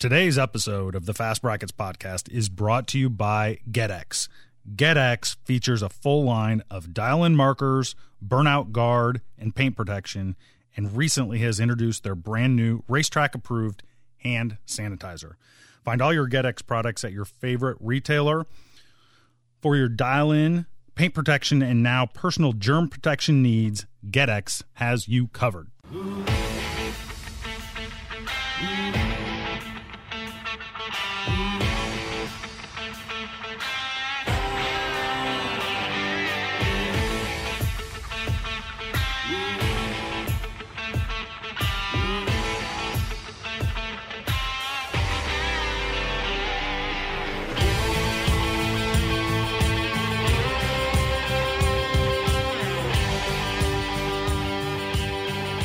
Today's episode of the Fast Brackets podcast is brought to you by GetX. GetX features a full line of dial in markers, burnout guard, and paint protection, and recently has introduced their brand new racetrack approved hand sanitizer. Find all your GetX products at your favorite retailer. For your dial in, paint protection, and now personal germ protection needs, GetX has you covered.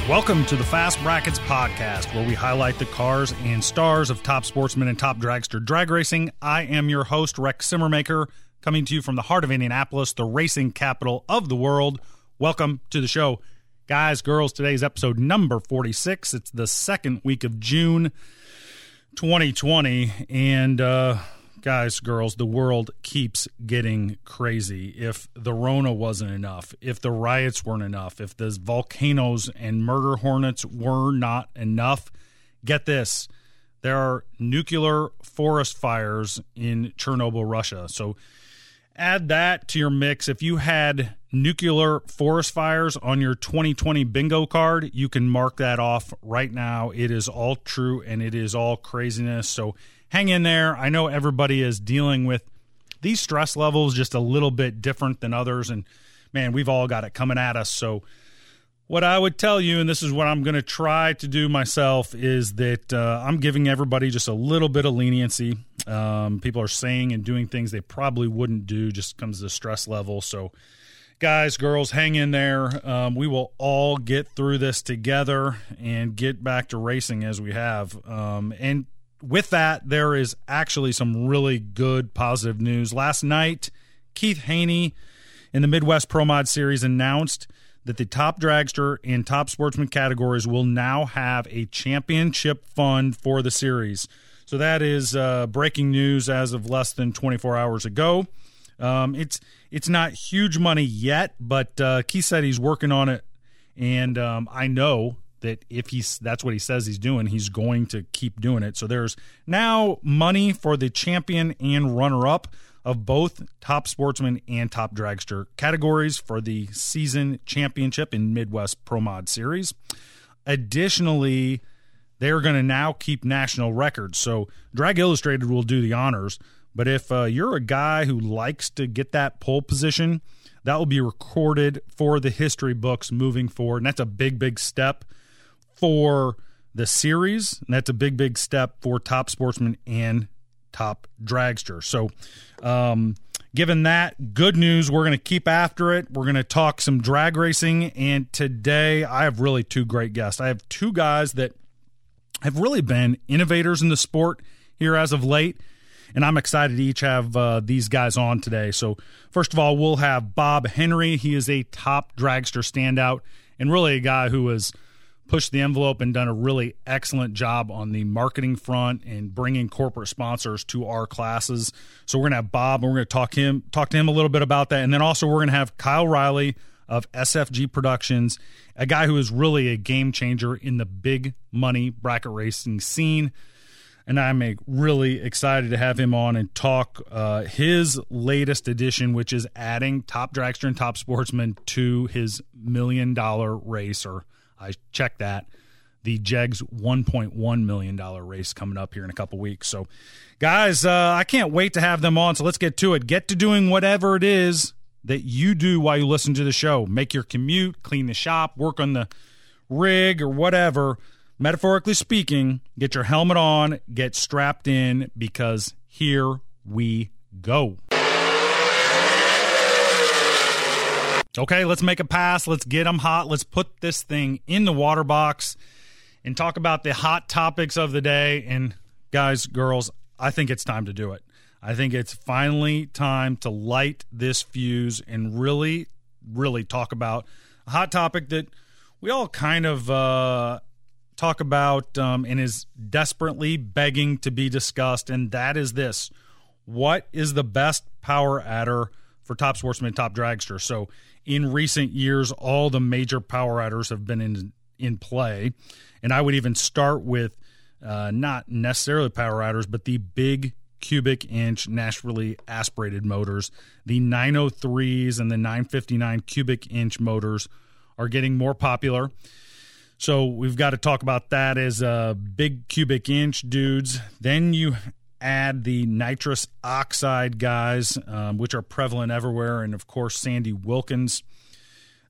Welcome to the Fast Brackets podcast, where we highlight the cars and stars of top sportsmen and top dragster drag racing. I am your host, Rex Simmermaker, coming to you from the heart of Indianapolis, the racing capital of the world. Welcome to the show. Guys, girls, today's episode number 46. It's the second week of June 2020. And, uh, guys, girls, the world keeps getting crazy. If the Rona wasn't enough, if the riots weren't enough, if the volcanoes and murder hornets were not enough, get this there are nuclear forest fires in Chernobyl, Russia. So add that to your mix. If you had nuclear forest fires on your 2020 bingo card, you can mark that off right now. It is all true and it is all craziness. So hang in there. I know everybody is dealing with these stress levels just a little bit different than others. And man, we've all got it coming at us. So, what I would tell you, and this is what I'm going to try to do myself, is that uh, I'm giving everybody just a little bit of leniency. Um, people are saying and doing things they probably wouldn't do, just comes to stress level. So, guys, girls, hang in there. Um, we will all get through this together and get back to racing as we have. Um, and with that, there is actually some really good positive news. Last night, Keith Haney in the Midwest Pro Mod Series announced that the top dragster and top sportsman categories will now have a championship fund for the series. So that is uh, breaking news as of less than 24 hours ago. Um, it's it's not huge money yet, but uh, Keith said he's working on it, and um, I know that if he's that's what he says he's doing, he's going to keep doing it. So there's now money for the champion and runner up of both top sportsman and top dragster categories for the season championship in Midwest Pro Mod Series. Additionally, they're going to now keep national records. So Drag Illustrated will do the honors. But if uh, you're a guy who likes to get that pole position, that will be recorded for the history books moving forward. And that's a big, big step for the series. And that's a big, big step for top sportsman and top dragster. So, um, given that, good news. We're going to keep after it. We're going to talk some drag racing. And today, I have really two great guests. I have two guys that have really been innovators in the sport here as of late. And I'm excited to each have uh, these guys on today. So, first of all, we'll have Bob Henry. He is a top dragster standout and really a guy who was pushed the envelope and done a really excellent job on the marketing front and bringing corporate sponsors to our classes. So we're gonna have Bob and we're gonna talk him talk to him a little bit about that, and then also we're gonna have Kyle Riley of SFG Productions, a guy who is really a game changer in the big money bracket racing scene. And I'm really excited to have him on and talk uh, his latest edition, which is adding Top Dragster and Top Sportsman to his million dollar race or I checked that. The Jegs $1.1 million race coming up here in a couple weeks. So, guys, uh, I can't wait to have them on. So let's get to it. Get to doing whatever it is that you do while you listen to the show. Make your commute, clean the shop, work on the rig or whatever. Metaphorically speaking, get your helmet on, get strapped in because here we go. Okay, let's make a pass. Let's get them hot. Let's put this thing in the water box and talk about the hot topics of the day. And guys, girls, I think it's time to do it. I think it's finally time to light this fuse and really, really talk about a hot topic that we all kind of uh, talk about um, and is desperately begging to be discussed, and that is this: what is the best power adder for Top Sportsman, Top Dragster? So, in recent years, all the major power adders have been in in play, and I would even start with uh, not necessarily power adders, but the big cubic inch naturally aspirated motors. The 903s and the 959 cubic inch motors are getting more popular. So we've got to talk about that as uh, big cubic inch dudes. Then you add the nitrous oxide guys, um, which are prevalent everywhere. And of course, Sandy Wilkins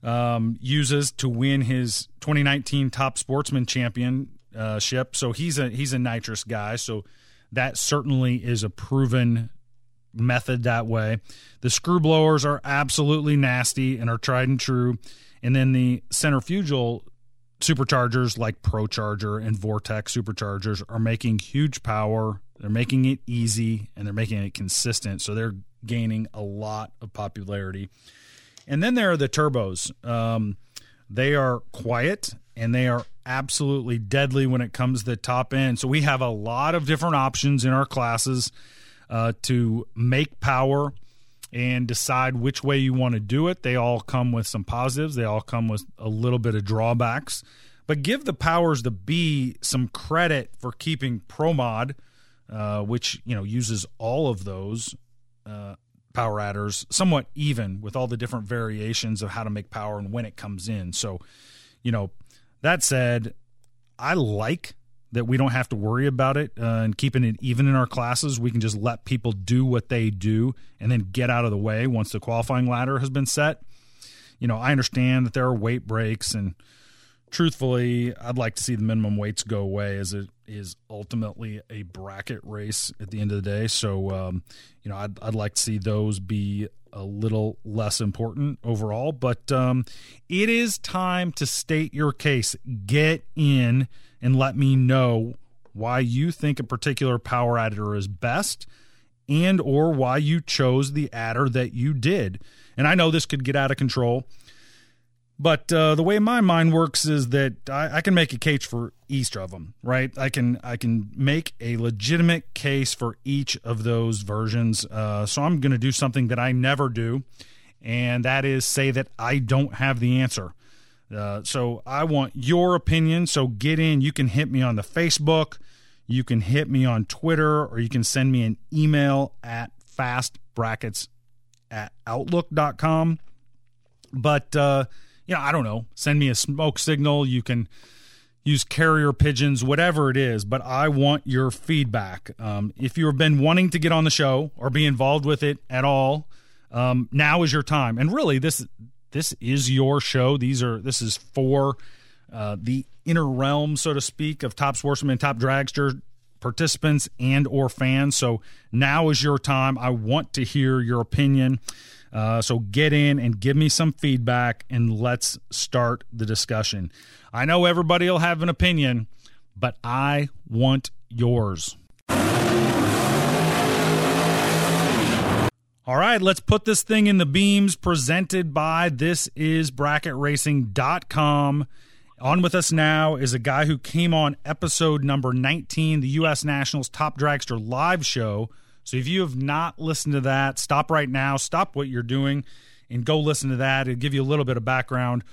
um, uses to win his 2019 Top Sportsman Championship. So he's a he's a nitrous guy. So that certainly is a proven method that way. The screw blowers are absolutely nasty and are tried and true. And then the centrifugal superchargers like ProCharger and Vortech superchargers are making huge power. They're making it easy and they're making it consistent. So they're gaining a lot of popularity. And then there are the turbos. Um, they are quiet and they are absolutely deadly when it comes to the top end. So we have a lot of different options in our classes uh, to make power and decide which way you want to do it. They all come with some positives, they all come with a little bit of drawbacks. But give the powers to be some credit for keeping ProMod, uh, which you know uses all of those uh, power adders somewhat even with all the different variations of how to make power and when it comes in. So, you know, that said, I like that we don't have to worry about it uh, and keeping it even in our classes. We can just let people do what they do and then get out of the way once the qualifying ladder has been set. You know, I understand that there are weight breaks, and truthfully, I'd like to see the minimum weights go away as it is ultimately a bracket race at the end of the day. So, um, you know, I'd, I'd like to see those be a little less important overall. But um, it is time to state your case. Get in and let me know why you think a particular power adder is best and or why you chose the adder that you did. And I know this could get out of control, but uh, the way my mind works is that I, I, can make a case for each of them, right? I can I can make a legitimate case for each of those versions. Uh, so I'm going to do something that I never do, and that is say that I don't have the answer. Uh, so I want your opinion. So get in. You can hit me on the Facebook, you can hit me on Twitter, or you can send me an email at fastbrackets at outlook.com. But, uh, you know, I don't know. Send me a smoke signal. You can use carrier pigeons, whatever it is, but I want your feedback. Um, if you've been wanting to get on the show or be involved with it at all, um, now is your time. And really, this this is your show. These are this is for uh, the inner realm, so to speak, of top sportsman, top dragster participants and or fans. So now is your time. I want to hear your opinion. Uh, so get in and give me some feedback, and let's start the discussion. I know everybody will have an opinion, but I want yours. All right, let's put this thing in the beams presented by this is bracketracing.com. On with us now is a guy who came on episode number 19, the U.S. Nationals Top Dragster live show. So if you have not listened to that, stop right now, stop what you're doing, and go listen to that. It'll give you a little bit of background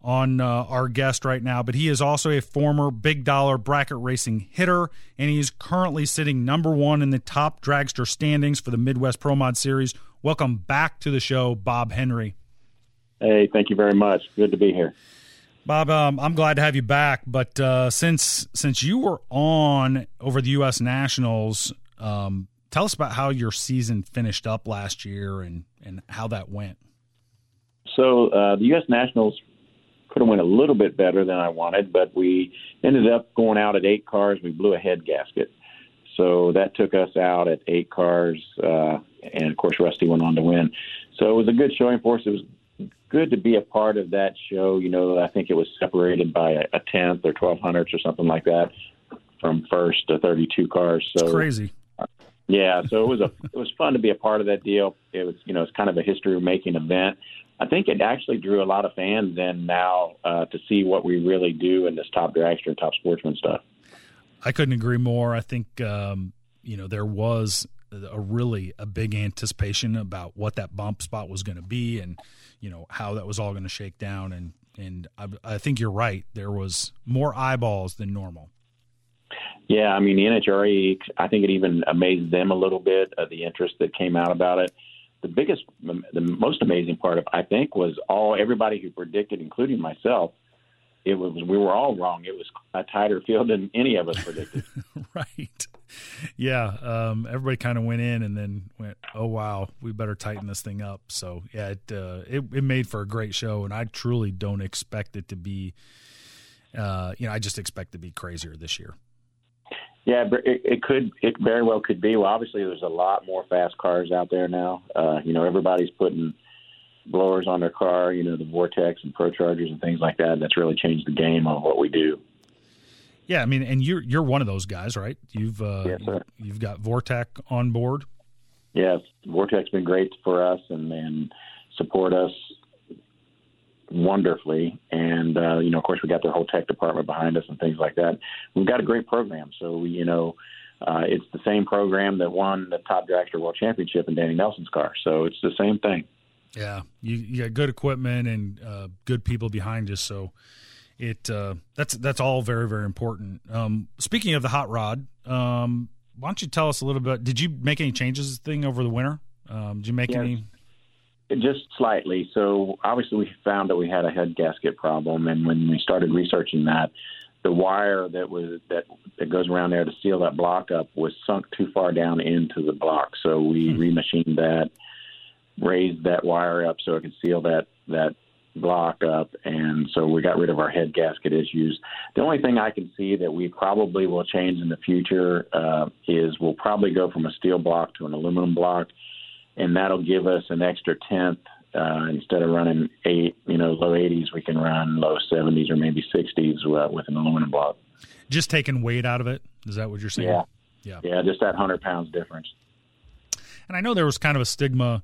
on uh, our guest right now, but he is also a former big dollar bracket racing hitter, and he's currently sitting number one in the top dragster standings for the Midwest Pro Mod Series. Welcome back to the show, Bob Henry. Hey, thank you very much. Good to be here. Bob, um, I'm glad to have you back. But uh, since since you were on over the U.S. Nationals, um, tell us about how your season finished up last year and and how that went. So uh, the U.S. Nationals could have went a little bit better than I wanted, but we ended up going out at eight cars. We blew a head gasket, so that took us out at eight cars, uh, and of course Rusty went on to win. So it was a good showing for us. It was good to be a part of that show. You know, I think it was separated by a, a tenth or twelve hundredths or something like that from first to thirty-two cars. So it's crazy. Yeah, so it was a it was fun to be a part of that deal. It was you know it's kind of a history making event. I think it actually drew a lot of fans in now uh, to see what we really do in this top dragster and top sportsman stuff. I couldn't agree more. I think um, you know there was a really a big anticipation about what that bump spot was going to be and you know how that was all going to shake down and and I, I, think you're right there was more eyeballs than normal yeah i mean the nhra i think it even amazed them a little bit of the interest that came out about it the biggest the most amazing part of i think was all everybody who predicted including myself it was we were all wrong. It was a tighter field than any of us predicted. right. Yeah. Um, everybody kind of went in and then went, "Oh wow, we better tighten this thing up." So yeah, it uh, it, it made for a great show, and I truly don't expect it to be. Uh, you know, I just expect to be crazier this year. Yeah, it, it could. It very well could be. Well, obviously, there's a lot more fast cars out there now. Uh, you know, everybody's putting blowers on their car, you know, the Vortech and Pro Chargers and things like that. That's really changed the game on what we do. Yeah, I mean, and you're you're one of those guys, right? You've uh, yes, you've got Vortech on board. Yes, Vortech's been great for us and and support us wonderfully. And uh, you know, of course, we got their whole tech department behind us and things like that. We've got a great program, so we, you know. Uh, it's the same program that won the Top Dragster World Championship in Danny Nelson's car, so it's the same thing. Yeah, you, you got good equipment and uh, good people behind you, so it uh, that's that's all very very important. Um, speaking of the hot rod, um, why don't you tell us a little bit? Did you make any changes thing over the winter? Um, did you make any? Just slightly. So obviously we found that we had a head gasket problem, and when we started researching that, the wire that was that that goes around there to seal that block up was sunk too far down into the block. So we hmm. remachined that raised that wire up so it could seal that that block up, and so we got rid of our head gasket issues. The only thing I can see that we probably will change in the future uh, is we'll probably go from a steel block to an aluminum block, and that'll give us an extra tenth. Uh, instead of running eight, you know, low 80s, we can run low 70s or maybe 60s uh, with an aluminum block. Just taking weight out of it. Is that what you're saying? Yeah. Yeah. Yeah. Just that 100 pounds difference. And I know there was kind of a stigma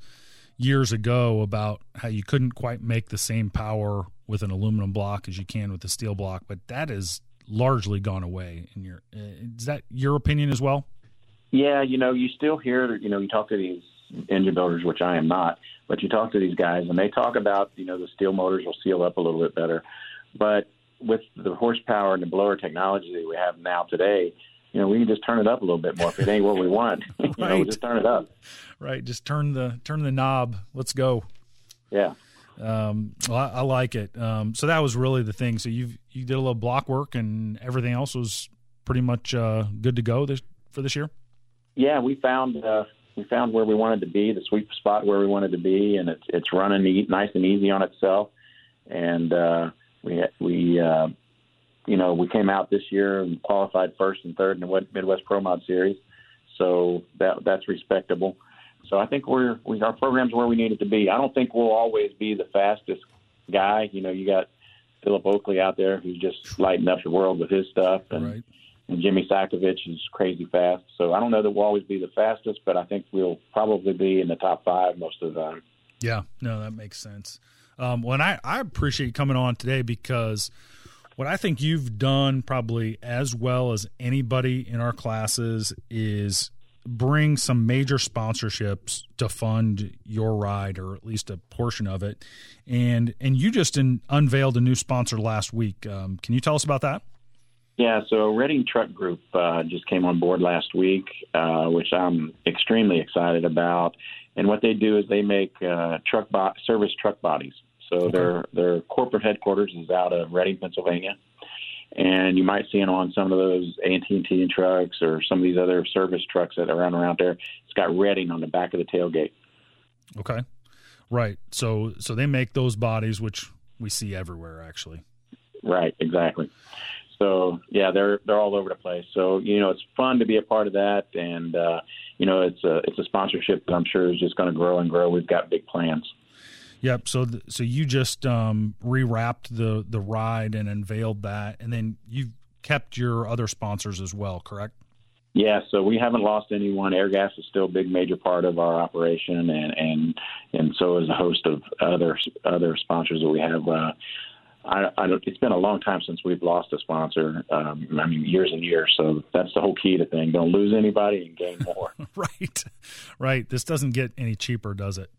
years ago about how you couldn't quite make the same power with an aluminum block as you can with a steel block, but that has largely gone away. In your uh, is that your opinion as well? Yeah, you know, you still hear, you know, you talk to these engine builders, which I am not, but you talk to these guys and they talk about, you know, the steel motors will seal up a little bit better, but with the horsepower and the blower technology that we have now today, you know, we can just turn it up a little bit more if it ain't what we want. you right. know, just turn it up. Right. Just turn the turn the knob. Let's go. Yeah. Um, well, I, I like it. Um, so that was really the thing. So you you did a little block work and everything else was pretty much uh, good to go this for this year. Yeah, we found uh, we found where we wanted to be, the sweet spot where we wanted to be, and it's it's running nice and easy on itself. And uh, we we uh, you know, we came out this year and qualified first and third in the Midwest Pro Mod Series, so that that's respectable. So I think we're we, our program's where we need it to be. I don't think we'll always be the fastest guy. You know, you got Philip Oakley out there who's just lighting up the world with his stuff, and, right. And Jimmy Sakovic is crazy fast. So I don't know that we'll always be the fastest, but I think we'll probably be in the top five most of the time. Yeah, no, that makes sense. Um, well, I, I appreciate you coming on today because what I think you've done probably as well as anybody in our classes is bring some major sponsorships to fund your ride or at least a portion of it and and you just in, unveiled a new sponsor last week um, can you tell us about that yeah so Reading Truck Group uh, just came on board last week uh, which i'm extremely excited about and what they do is they make uh, truck bo- service truck bodies so okay. their their corporate headquarters is out of Reading, Pennsylvania, and you might see them on some of those AT&T trucks or some of these other service trucks that are around around there. It's got Reading on the back of the tailgate. Okay, right. So so they make those bodies, which we see everywhere, actually. Right. Exactly. So yeah, they're they're all over the place. So you know, it's fun to be a part of that, and uh, you know, it's a it's a sponsorship that I'm sure is just going to grow and grow. We've got big plans. Yep. So th- so you just um, rewrapped the the ride and unveiled that, and then you've kept your other sponsors as well, correct? Yeah, so we haven't lost anyone. Airgas is still a big major part of our operation, and and and so is a host of other other sponsors that we have. Uh, I, I it's been a long time since we've lost a sponsor. Um, I mean, years and years. So that's the whole key to thing. Don't lose anybody and gain more. right, right. This doesn't get any cheaper, does it?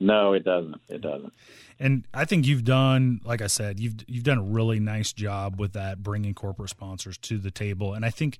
No, it doesn't. It doesn't. And I think you've done, like I said, you've you've done a really nice job with that, bringing corporate sponsors to the table. And I think,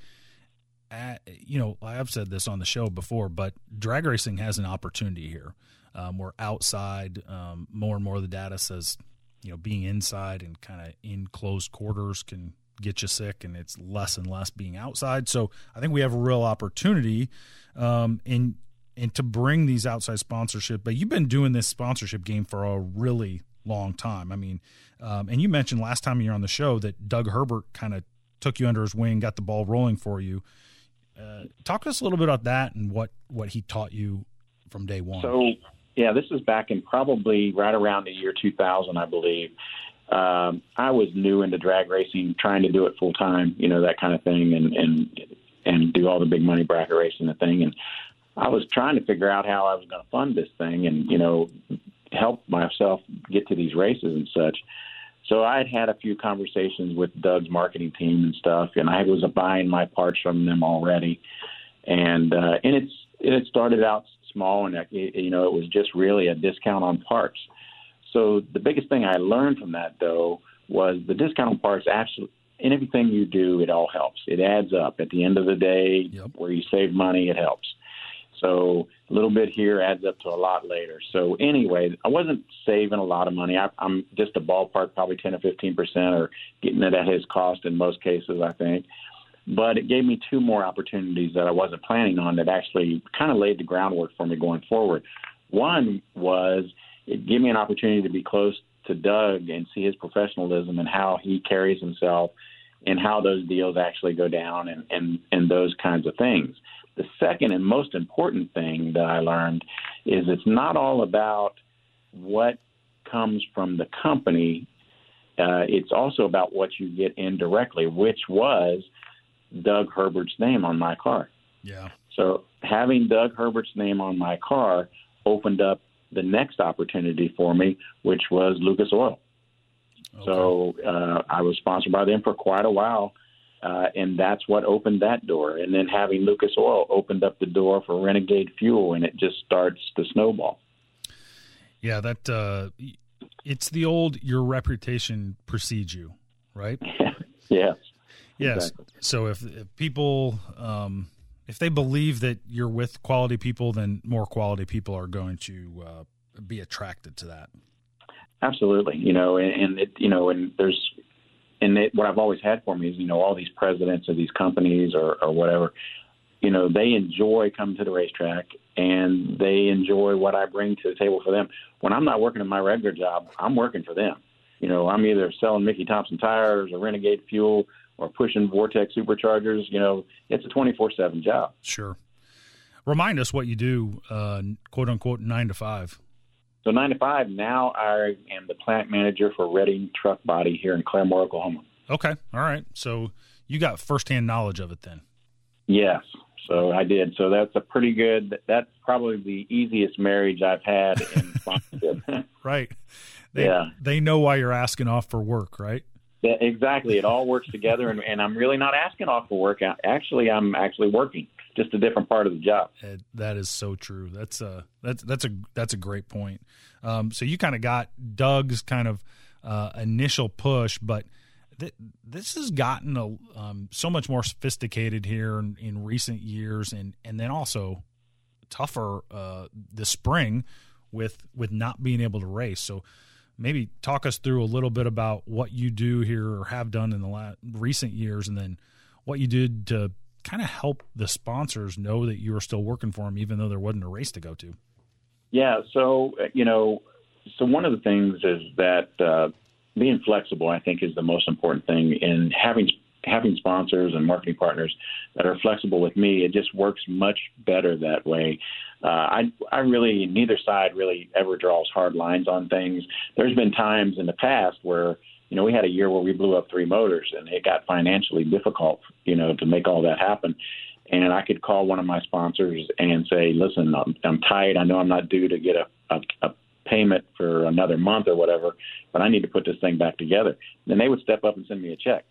at, you know, I've said this on the show before, but drag racing has an opportunity here. Um, we're outside. Um, more and more of the data says, you know, being inside and kind of in closed quarters can get you sick, and it's less and less being outside. So I think we have a real opportunity. Um, and and to bring these outside sponsorship. But you've been doing this sponsorship game for a really long time. I mean, um, and you mentioned last time you were on the show that Doug Herbert kind of took you under his wing, got the ball rolling for you. Uh, talk to us a little bit about that and what what he taught you from day one. So, yeah, this is back in probably right around the year 2000, I believe. Um, I was new into drag racing, trying to do it full time, you know, that kind of thing, and and and do all the big money bracket racing and thing. And I was trying to figure out how I was going to fund this thing and, you know, help myself get to these races and such. So I had had a few conversations with Doug's marketing team and stuff, and I was buying my parts from them already. And uh, and it's it started out small, and uh, it, you know it was just really a discount on parts. So the biggest thing I learned from that though was the discount on parts actually in everything you do, it all helps. It adds up. At the end of the day, yep. where you save money, it helps. So a little bit here adds up to a lot later. So anyway, I wasn't saving a lot of money. I, I'm just a ballpark, probably 10 or 15 percent, or getting it at his cost in most cases, I think. But it gave me two more opportunities that I wasn't planning on that actually kind of laid the groundwork for me going forward. One was it gave me an opportunity to be close to Doug and see his professionalism and how he carries himself and how those deals actually go down and, and, and those kinds of things. The second and most important thing that I learned is it's not all about what comes from the company. Uh, it's also about what you get indirectly, which was Doug Herbert's name on my car. Yeah. So having Doug Herbert's name on my car opened up the next opportunity for me, which was Lucas Oil. Okay. So uh, I was sponsored by them for quite a while, uh, and that's what opened that door. And then having Lucas Oil opened up the door for Renegade Fuel, and it just starts to snowball. Yeah, that uh, it's the old your reputation precedes you, right? yes. Yes. Exactly. So if, if people, um, if they believe that you're with quality people, then more quality people are going to uh, be attracted to that. Absolutely. You know, and, and it, you know, and there's and it, what I've always had for me is, you know, all these presidents of these companies or, or whatever, you know, they enjoy coming to the racetrack and they enjoy what I bring to the table for them. When I'm not working in my regular job, I'm working for them. You know, I'm either selling Mickey Thompson tires or Renegade fuel or pushing Vortech superchargers. You know, it's a 24 7 job. Sure. Remind us what you do, uh, quote unquote, nine to five. So nine to five. Now I am the plant manager for Reading Truck Body here in Claremore, Oklahoma. Okay, all right. So you got firsthand knowledge of it then. Yes. So I did. So that's a pretty good. That's probably the easiest marriage I've had in sponsorship. right. They, yeah. They know why you're asking off for work, right? Yeah, exactly. It all works together, and, and I'm really not asking off for work. Actually, I'm actually working just a different part of the job. That is so true. That's a that's that's a that's a great point. Um, so you kind of got Doug's kind of uh, initial push, but th- this has gotten a, um, so much more sophisticated here in, in, recent years, and and then also tougher uh, this spring with with not being able to race. So maybe talk us through a little bit about what you do here or have done in the last recent years, and then what you did to kind of help the sponsors know that you were still working for them, even though there wasn't a race to go to. Yeah. So, you know, so one of the things is that uh, being flexible, I think, is the most important thing in having having sponsors and marketing partners that are flexible with me. It just works much better that way. Uh, I I really neither side really ever draws hard lines on things. There's been times in the past where you know, we had a year where we blew up three motors and it got financially difficult, you know, to make all that happen. and I could call one of my sponsors and say, "Listen, I'm, I'm tight. I know I'm not due to get a, a, a payment for another month or whatever, but I need to put this thing back together." Then they would step up and send me a check.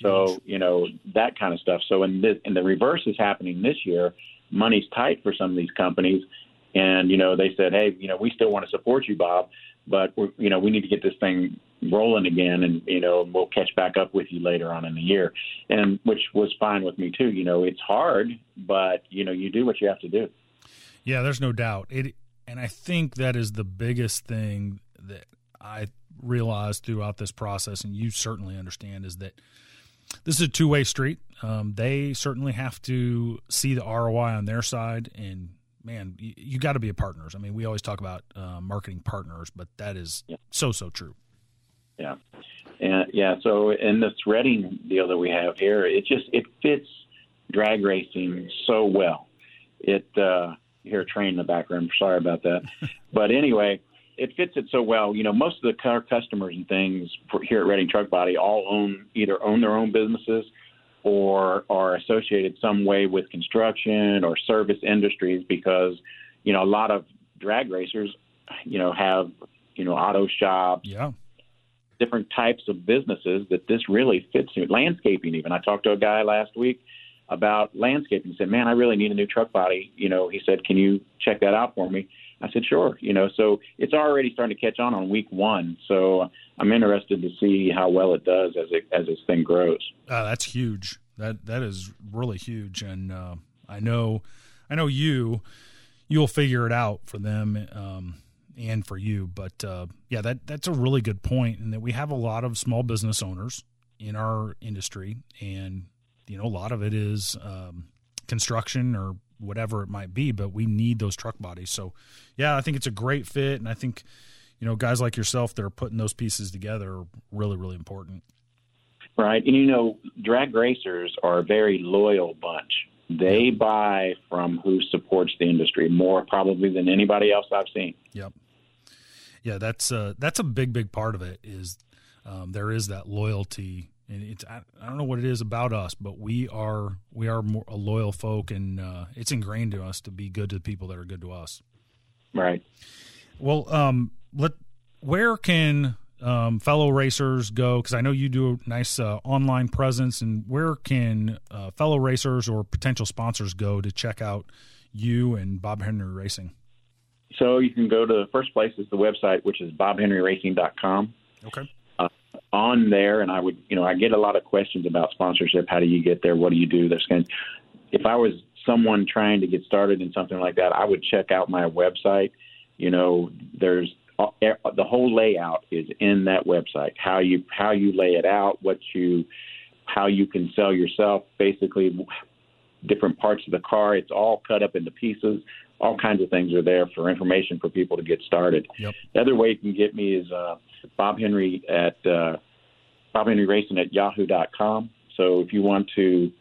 So you know that kind of stuff. So in this, in the reverse is happening this year. Money's tight for some of these companies, and you know they said, "Hey, you know we still want to support you, Bob, but we're, you know we need to get this thing rolling again, and you know we'll catch back up with you later on in the year." And which was fine with me too. You know it's hard, but you know you do what you have to do. Yeah, there's no doubt. It, and I think that is the biggest thing that I realized throughout this process, and you certainly understand, is that this is a two way street. Um, they certainly have to see the ROI on their side, and man, you, you got to be a partners. I mean, we always talk about uh, marketing partners, but that is yeah. so so true. Yeah, and yeah. So in the threading deal that we have here, it just it fits drag racing so well. It uh, you hear a train in the background. Sorry about that, but anyway it fits it so well. You know, most of the car customers and things for, here at Reading Truck Body all own either own their own businesses or are associated some way with construction or service industries because you know a lot of drag racers you know have you know auto shops yeah. different types of businesses that this really fits in. Landscaping even. I talked to a guy last week about landscaping. He said man i really need a new truck body. You know he said can you check that out for me I said, sure. You know, so it's already starting to catch on on week one. So I'm interested to see how well it does as it as this thing grows. Uh, that's huge. That that is really huge, and uh, I know, I know you, you'll figure it out for them um, and for you. But uh, yeah, that that's a really good point, and that we have a lot of small business owners in our industry, and you know, a lot of it is um, construction or whatever it might be, but we need those truck bodies. So, yeah, I think it's a great fit, and I think you know guys like yourself that are putting those pieces together are really, really important. Right, and you know, drag racers are a very loyal bunch. They buy from who supports the industry more probably than anybody else I've seen. Yep. Yeah, that's uh, that's a big, big part of it. Is um, there is that loyalty and it's I, I, don't know what it is about us, but we are we are more a loyal folk, and uh, it's ingrained to us to be good to the people that are good to us. Right. Well, um, let where can um, fellow racers go? Because I know you do a nice uh, online presence, and where can uh, fellow racers or potential sponsors go to check out you and Bob Henry Racing? So you can go to the first place is the website, which is bobhenryracing.com. Okay on there, and I would, you know, I get a lot of questions about sponsorship. How do you get there? What do you do? This kind. If I was someone trying to get started in something like that, I would check out my website. You know, there's uh, the whole layout is in that website. How you how you lay it out, what you how you can sell yourself, basically different parts of the car. It's all cut up into pieces. All kinds of things are there for information for people to get started. Yep. The other way you can get me is uh, Bob Henry at uh, Bob Henry Racing at yahoo.com. So if you want to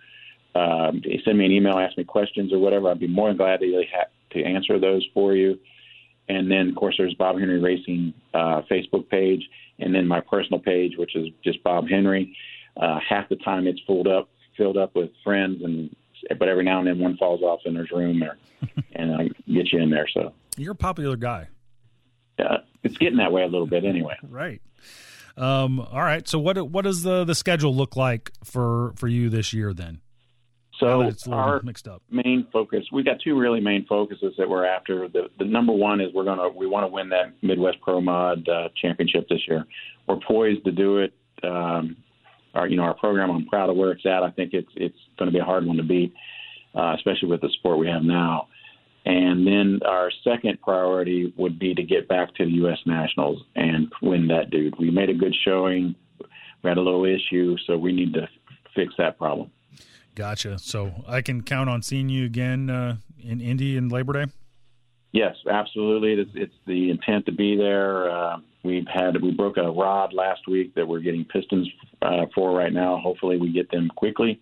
um, send me an email, ask me questions or whatever, I'd be more than glad to, to answer those for you. And then, of course, there's Bob Henry Racing uh, Facebook page, and then my personal page, which is just Bob Henry. Uh, half the time it's filled up, filled up with friends, and but every now and then one falls off and there's room there, and I get you in there. So you're a popular guy. Yeah, it's getting that way a little bit anyway. right. Um, all right. So what what does the the schedule look like for for you this year then? So it's our mixed up. main focus, we've got two really main focuses that we're after. The, the number one is we're gonna we want to win that Midwest Pro Mod uh, championship this year. We're poised to do it. Um, our you know our program, I'm proud of where it's at. I think it's it's going to be a hard one to beat, uh, especially with the sport we have now. And then our second priority would be to get back to the U.S. Nationals and win that dude. We made a good showing. We had a little issue, so we need to fix that problem. Gotcha. So I can count on seeing you again uh, in Indy in Labor Day. Yes, absolutely. It's, it's the intent to be there. Uh, we've had we broke a rod last week that we're getting pistons uh, for right now. Hopefully, we get them quickly.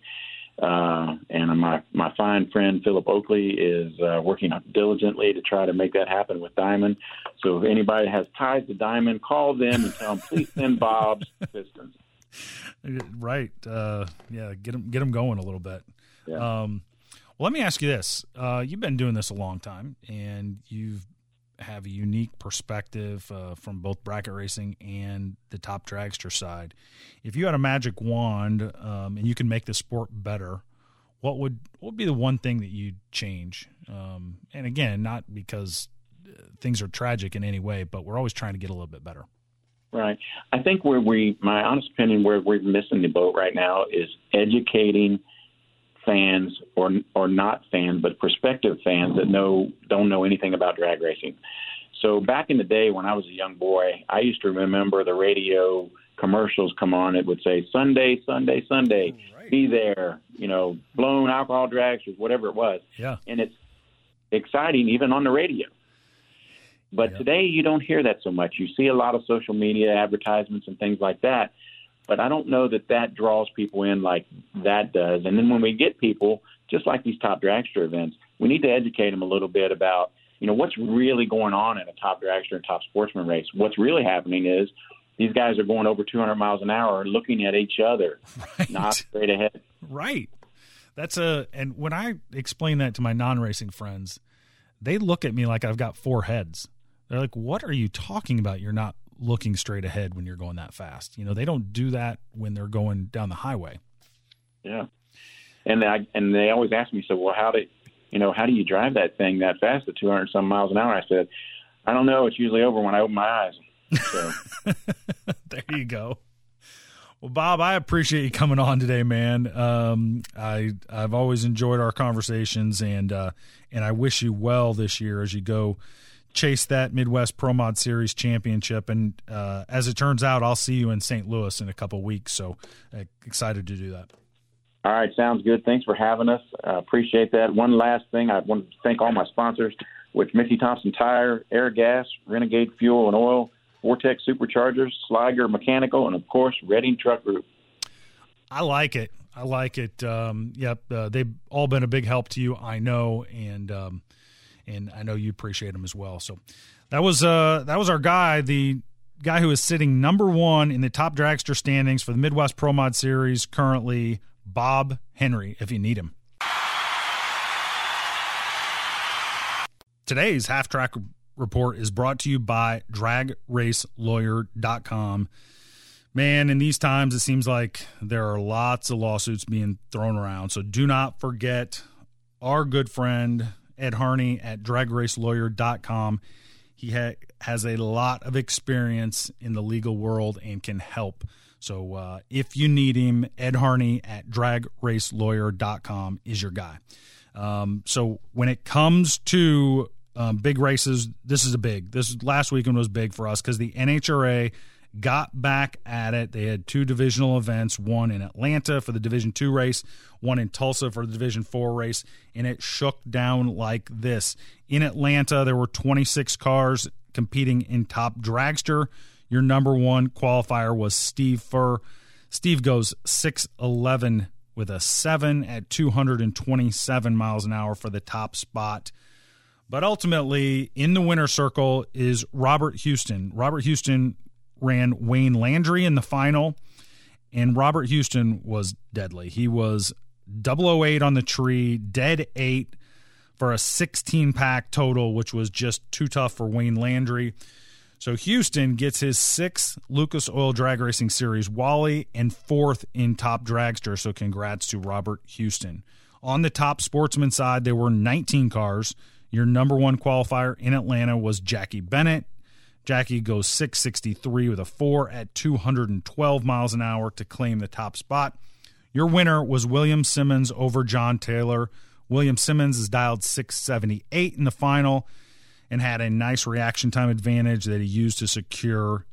Uh, and my my fine friend Philip Oakley is uh, working diligently to try to make that happen with Diamond. So if anybody has ties to Diamond, call them and tell them please send Bob's Pistons. Right. Uh, yeah. Get them get them going a little bit. Yeah. Um, Well, let me ask you this: uh, You've been doing this a long time, and you've have a unique perspective uh, from both bracket racing and the top dragster side. If you had a magic wand um, and you can make the sport better, what would what would be the one thing that you'd change? Um, and again, not because uh, things are tragic in any way, but we're always trying to get a little bit better. Right. I think where we, my honest opinion, where we're missing the boat right now is educating fans or or not fans, but prospective fans that know don't know anything about drag racing. So back in the day when I was a young boy, I used to remember the radio commercials come on. It would say Sunday, Sunday, Sunday, right. be there. You know, blown alcohol dragsters, whatever it was. Yeah. And it's exciting even on the radio. But today you don't hear that so much. You see a lot of social media advertisements and things like that but I don't know that that draws people in like that does. And then when we get people, just like these top dragster events, we need to educate them a little bit about, you know, what's really going on in a top dragster and top sportsman race. What's really happening is these guys are going over 200 miles an hour looking at each other, right. not straight ahead. Right. That's a, and when I explain that to my non racing friends, they look at me like I've got four heads. They're like, what are you talking about? You're not looking straight ahead when you're going that fast. You know, they don't do that when they're going down the highway. Yeah. And I and they always ask me, so well, how do you know how do you drive that thing that fast at 200 some miles an hour? I said, I don't know. It's usually over when I open my eyes. So. there you go. Well, Bob, I appreciate you coming on today, man. Um, I I've always enjoyed our conversations, and uh, and I wish you well this year as you go chase that Midwest Pro Mod Series championship. And uh, as it turns out, I'll see you in St. Louis in a couple weeks. So uh, excited to do that. All right, sounds good. Thanks for having us. Uh, appreciate that. One last thing, I want to thank all my sponsors, which Mickey Thompson Tire, Airgas, Renegade Fuel and Oil, Vortech Superchargers, Sliger Mechanical, and of course Reading Truck Group. I like it. I like it. Um, yep, uh, they've all been a big help to you. I know, and um, and I know you appreciate him as well. So that was uh that was our guy, the guy who is sitting number one in the top dragster standings for the Midwest Pro Mod Series currently, Bob Henry. If you need him. Today's half track report is brought to you by dragracelawyer.com. Man, in these times, it seems like there are lots of lawsuits being thrown around. So do not forget our good friend Ed Harney at dragracelawyer.com. He ha- has a lot of experience in the legal world and can help. So uh, if you need him, Ed Harney at dragracelawyer.com is your guy. Um, so when it comes to um, big races, this is a big. This last weekend was big for us because the NHRA got back at it. They had two divisional events, one in Atlanta for the Division 2 race, one in Tulsa for the Division 4 race, and it shook down like this. In Atlanta, there were 26 cars competing in top dragster. Your number one qualifier was Steve Furr. Steve goes 6'11 with a 7 at 227 miles an hour for the top spot. But ultimately, in the winner circle is Robert Houston. Robert Houston ran Wayne Landry in the final, and Robert Houston was deadly. He was 008 on the tree, dead eight for a 16 pack total, which was just too tough for Wayne Landry. So Houston gets his sixth Lucas Oil Drag Racing Series Wally and fourth in Top Dragster. So congrats to Robert Houston. On the top sportsman side, there were 19 cars. Your number one qualifier in Atlanta was Jackie Bennett. Jackie goes 663 with a 4 at 212 miles an hour to claim the top spot. Your winner was William Simmons over John Taylor. William Simmons is dialed 678 in the final and had a nice reaction time advantage that he used to secure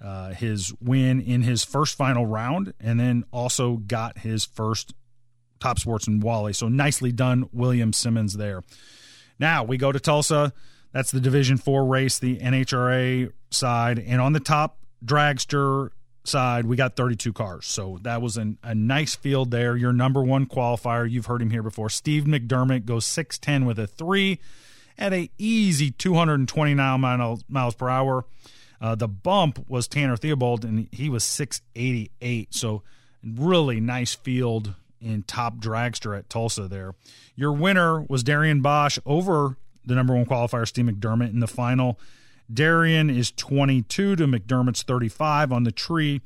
uh, his win in his first final round and then also got his first top sports sportsman Wally. So nicely done, William Simmons there. Now we go to Tulsa. That's the Division Four race, the NHRA side, and on the top dragster side, we got 32 cars. So that was an, a nice field there. Your number one qualifier, you've heard him here before. Steve McDermott goes 6'10 with a three at a easy 229 miles, miles per hour. Uh, the bump was Tanner Theobald, and he was 688. So really nice field in top dragster at Tulsa there. Your winner was Darian Bosch over the number one qualifier, Steve McDermott, in the final. Darian is 22 to McDermott's 35 on the tree,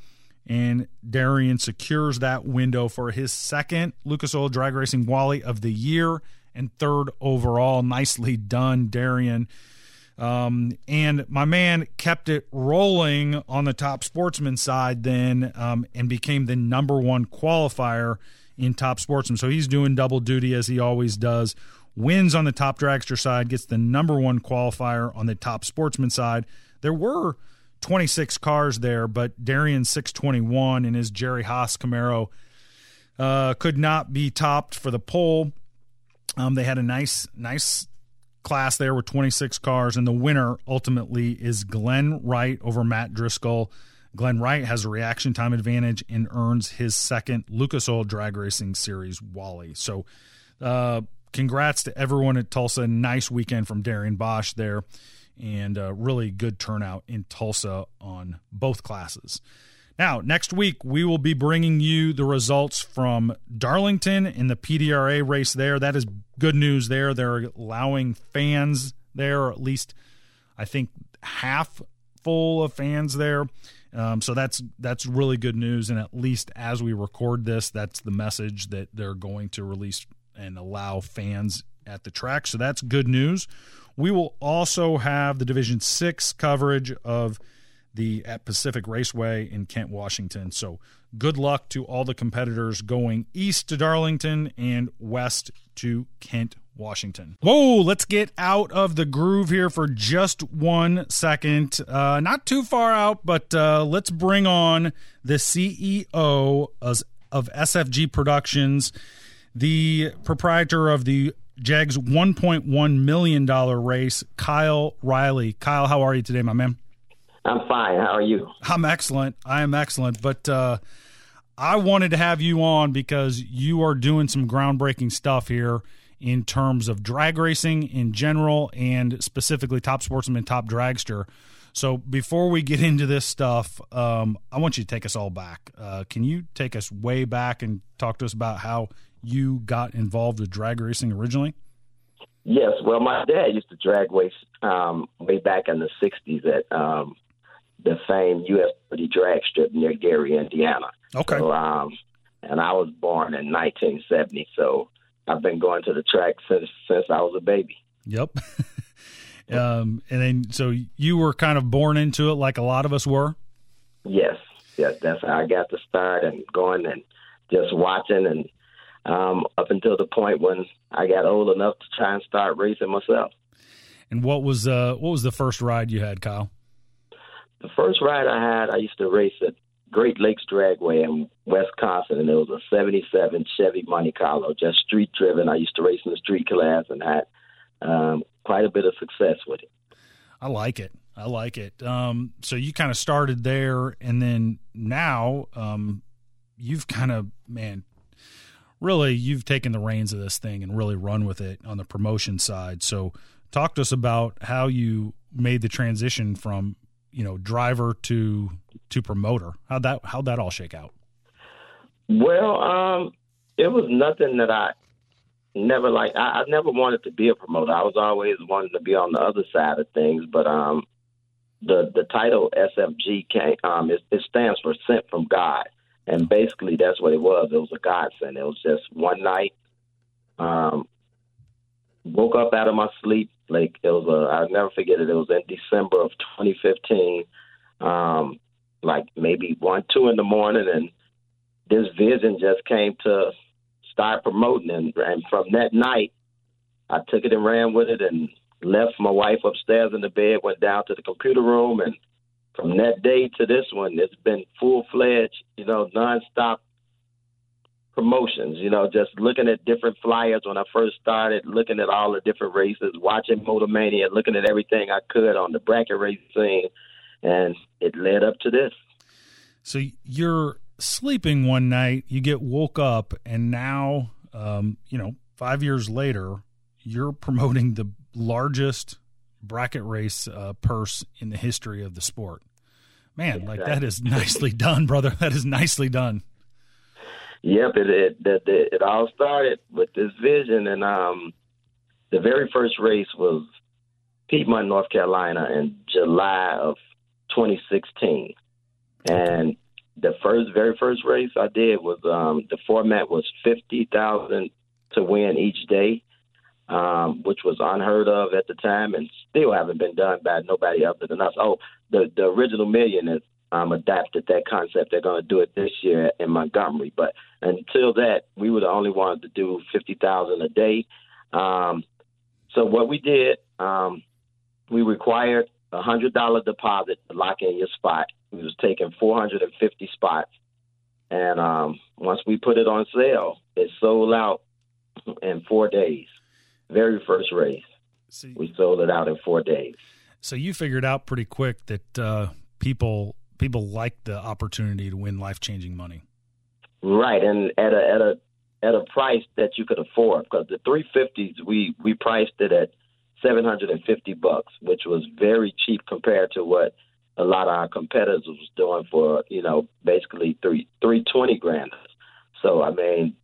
and Darian secures that window for his second Lucas Oil Drag Racing Wally of the year and third overall. Nicely done, Darian. Um, and my man kept it rolling on the top sportsman side then um, and became the number one qualifier in top sportsman. So he's doing double duty as he always does. Wins on the top dragster side, gets the number one qualifier on the top sportsman side. There were 26 cars there, but Darian 621 and his Jerry Haas Camaro uh, could not be topped for the pole. Um, they had a nice, nice class there with 26 cars, and the winner ultimately is Glenn Wright over Matt Driscoll. Glenn Wright has a reaction time advantage and earns his second Lucas Oil Drag Racing Series Wally. So, uh, congrats to everyone at Tulsa. Nice weekend from Darian Bosch there, and uh, really good turnout in Tulsa on both classes. Now, next week, we will be bringing you the results from Darlington in the PDRA race there. That is good news there. They're allowing fans there, or at least I think half full of fans there. Um, so that's that's really good news. And at least as we record this, that's the message that they're going to release and allow fans at the track. So that's good news. We will also have the Division Six coverage of the at Pacific Raceway in Kent, Washington. So good luck to all the competitors going east to Darlington and west to Kent, Washington. Whoa, let's get out of the groove here for just one second. Uh, not too far out, but uh, let's bring on the CEO of, of SFG Productions, the proprietor of the Jegs $1.1 million race, Kyle Riley. Kyle, how are you today, my man? I'm fine. How are you? I'm excellent. I am excellent. But uh, I wanted to have you on because you are doing some groundbreaking stuff here in terms of drag racing in general and specifically top sportsman, top dragster. So before we get into this stuff, um, I want you to take us all back. Uh, can you take us way back and talk to us about how you got involved with drag racing originally? Yes. Well, my dad used to drag race um, way back in the '60s at um, the famed U.S. 30 drag strip near Gary, Indiana. Okay. So, um, and I was born in 1970, so I've been going to the track since since I was a baby. Yep. um, and then so you were kind of born into it, like a lot of us were. Yes, yes, that's how I got to start and going and just watching and um, up until the point when I got old enough to try and start racing myself. And what was uh, what was the first ride you had, Kyle? The first ride I had, I used to race at Great Lakes Dragway in Wisconsin, and it was a 77 Chevy Monte Carlo, just street driven. I used to race in the street class and had um, quite a bit of success with it. I like it. I like it. Um, so you kind of started there, and then now um, you've kind of, man, really, you've taken the reins of this thing and really run with it on the promotion side. So talk to us about how you made the transition from you know driver to to promoter? How'd that how'd that all shake out? Well, um, it was nothing that I never like. I, I never wanted to be a promoter. I was always wanting to be on the other side of things. But um, the the title SFG came. Um, it, it stands for sent from God, and basically that's what it was. It was a godsend. It was just one night. Um, woke up out of my sleep like it was a, I'll never forget it. It was in December of 2015, um, like maybe one, two in the morning, and this vision just came to start promoting. And, and from that night, I took it and ran with it, and left my wife upstairs in the bed, went down to the computer room, and from that day to this one, it's been full fledged, you know, nonstop promotions, you know, just looking at different flyers when I first started, looking at all the different races, watching Motormania, looking at everything I could on the bracket racing, and it led up to this. So you're sleeping one night, you get woke up, and now, um, you know, five years later, you're promoting the largest bracket race uh, purse in the history of the sport. Man, like that is nicely done, brother. That is nicely done. Yep, it it, it it all started with this vision, and um, the very first race was Piedmont, North Carolina, in July of 2016, and the first very first race I did was um, the format was fifty thousand to win each day, um, which was unheard of at the time, and still haven't been done by nobody other than us. Oh, the the original million is um, adapted that concept. They're going to do it this year in Montgomery, but until that, we were the only ones to do fifty thousand a day. Um, so what we did, um, we required a hundred dollar deposit to lock in your spot. We was taking four hundred and fifty spots, and um, once we put it on sale, it sold out in four days. Very first race, See, we sold it out in four days. So you figured out pretty quick that uh, people people like the opportunity to win life changing money. Right, and at a at a at a price that you could afford because the 350s we we priced it at 750 bucks, which was very cheap compared to what a lot of our competitors was doing for you know basically three 320 grand. So I mean,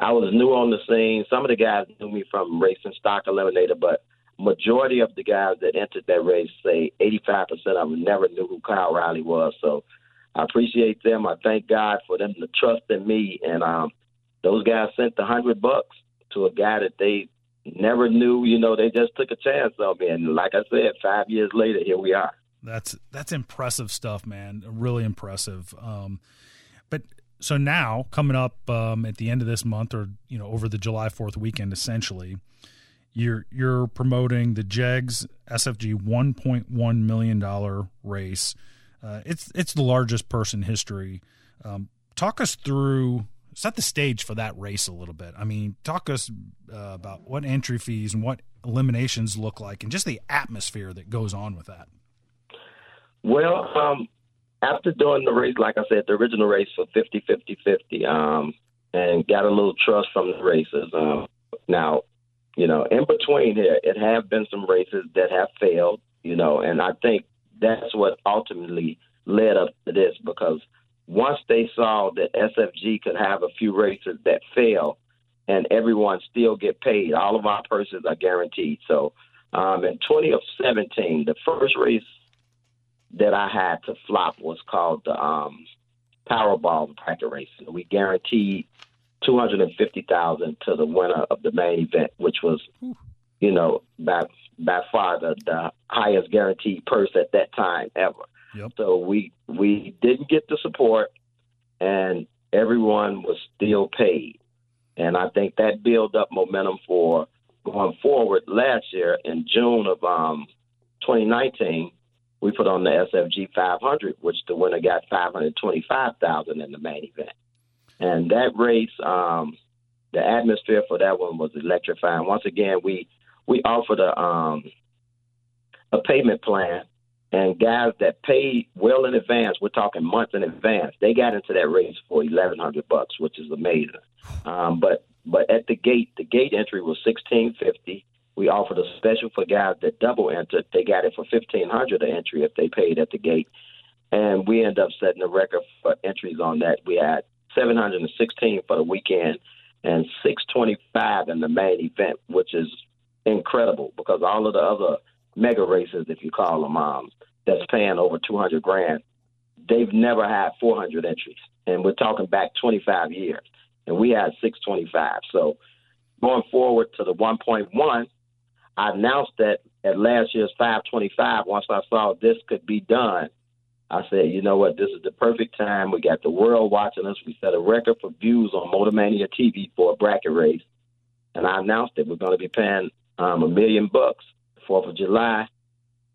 I was new on the scene. Some of the guys knew me from racing stock eliminator, but majority of the guys that entered that race, say 85% of them, never knew who Kyle Riley was. So I appreciate them. I thank God for them to trust in me. And um, those guys sent the hundred bucks to a guy that they never knew. You know, they just took a chance on me. And like I said, five years later, here we are. That's that's impressive stuff, man. Really impressive. Um, but so now coming up um, at the end of this month, or you know, over the July Fourth weekend, essentially, you're you're promoting the Jegs SFG 1.1 million dollar race. Uh, it's it's the largest purse in history. Um, talk us through set the stage for that race a little bit. I mean, talk us uh, about what entry fees and what eliminations look like, and just the atmosphere that goes on with that. Well, um, after doing the race, like I said, the original race for 50, 50, 50, um, and got a little trust from the racers. Um, now, you know, in between here, it have been some races that have failed, you know, and I think that's what ultimately led up to this because once they saw that SFG could have a few races that fail and everyone still get paid, all of our purses are guaranteed. So um, in 2017, the first race that I had to flop was called the um, Powerball bracket race. We guaranteed two hundred and fifty thousand to the winner of the main event, which was, you know, by by far the, the highest guaranteed purse at that time ever. Yep. So we we didn't get the support, and everyone was still paid, and I think that built up momentum for going forward. Last year in June of um, 2019, we put on the SFG 500, which the winner got 525,000 in the main event. And that race, um, the atmosphere for that one was electrifying. Once again, we we offered a um, a payment plan, and guys that paid well in advance, we're talking months in advance, they got into that race for eleven hundred bucks, which is amazing. Um, but but at the gate, the gate entry was sixteen fifty. We offered a special for guys that double entered. They got it for fifteen hundred an entry if they paid at the gate, and we end up setting a record for entries on that. We had 716 for the weekend and 625 in the main event, which is incredible because all of the other mega races, if you call them, um, that's paying over 200 grand, they've never had 400 entries. And we're talking back 25 years. And we had 625. So going forward to the 1.1, I announced that at last year's 525, once I saw this could be done, I said, you know what, this is the perfect time. We got the world watching us. We set a record for views on Motormania TV for a bracket race. And I announced that we're going to be paying um, a million bucks, 4th of July.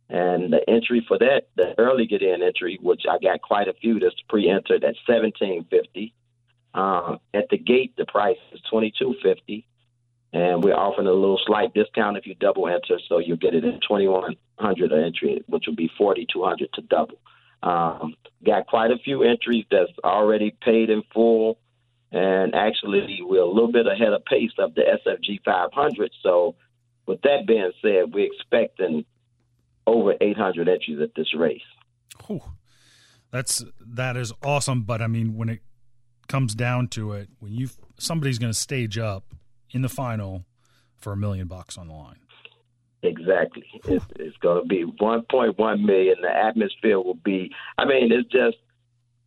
And the entry for that, the early get in entry, which I got quite a few that's pre entered at seventeen fifty. Um, at the gate, the price is twenty two fifty, and we're offering a little slight discount if you double enter, so you'll get it at twenty one hundred an entry, which will be forty two hundred to double. Um, got quite a few entries that's already paid in full, and actually we're a little bit ahead of pace of the SFG 500. So, with that being said, we're expecting over 800 entries at this race. Whew. That's that is awesome, but I mean when it comes down to it, when you somebody's going to stage up in the final for a million bucks on the line. Exactly. It's, it's going to be 1.1 million. The atmosphere will be. I mean, it's just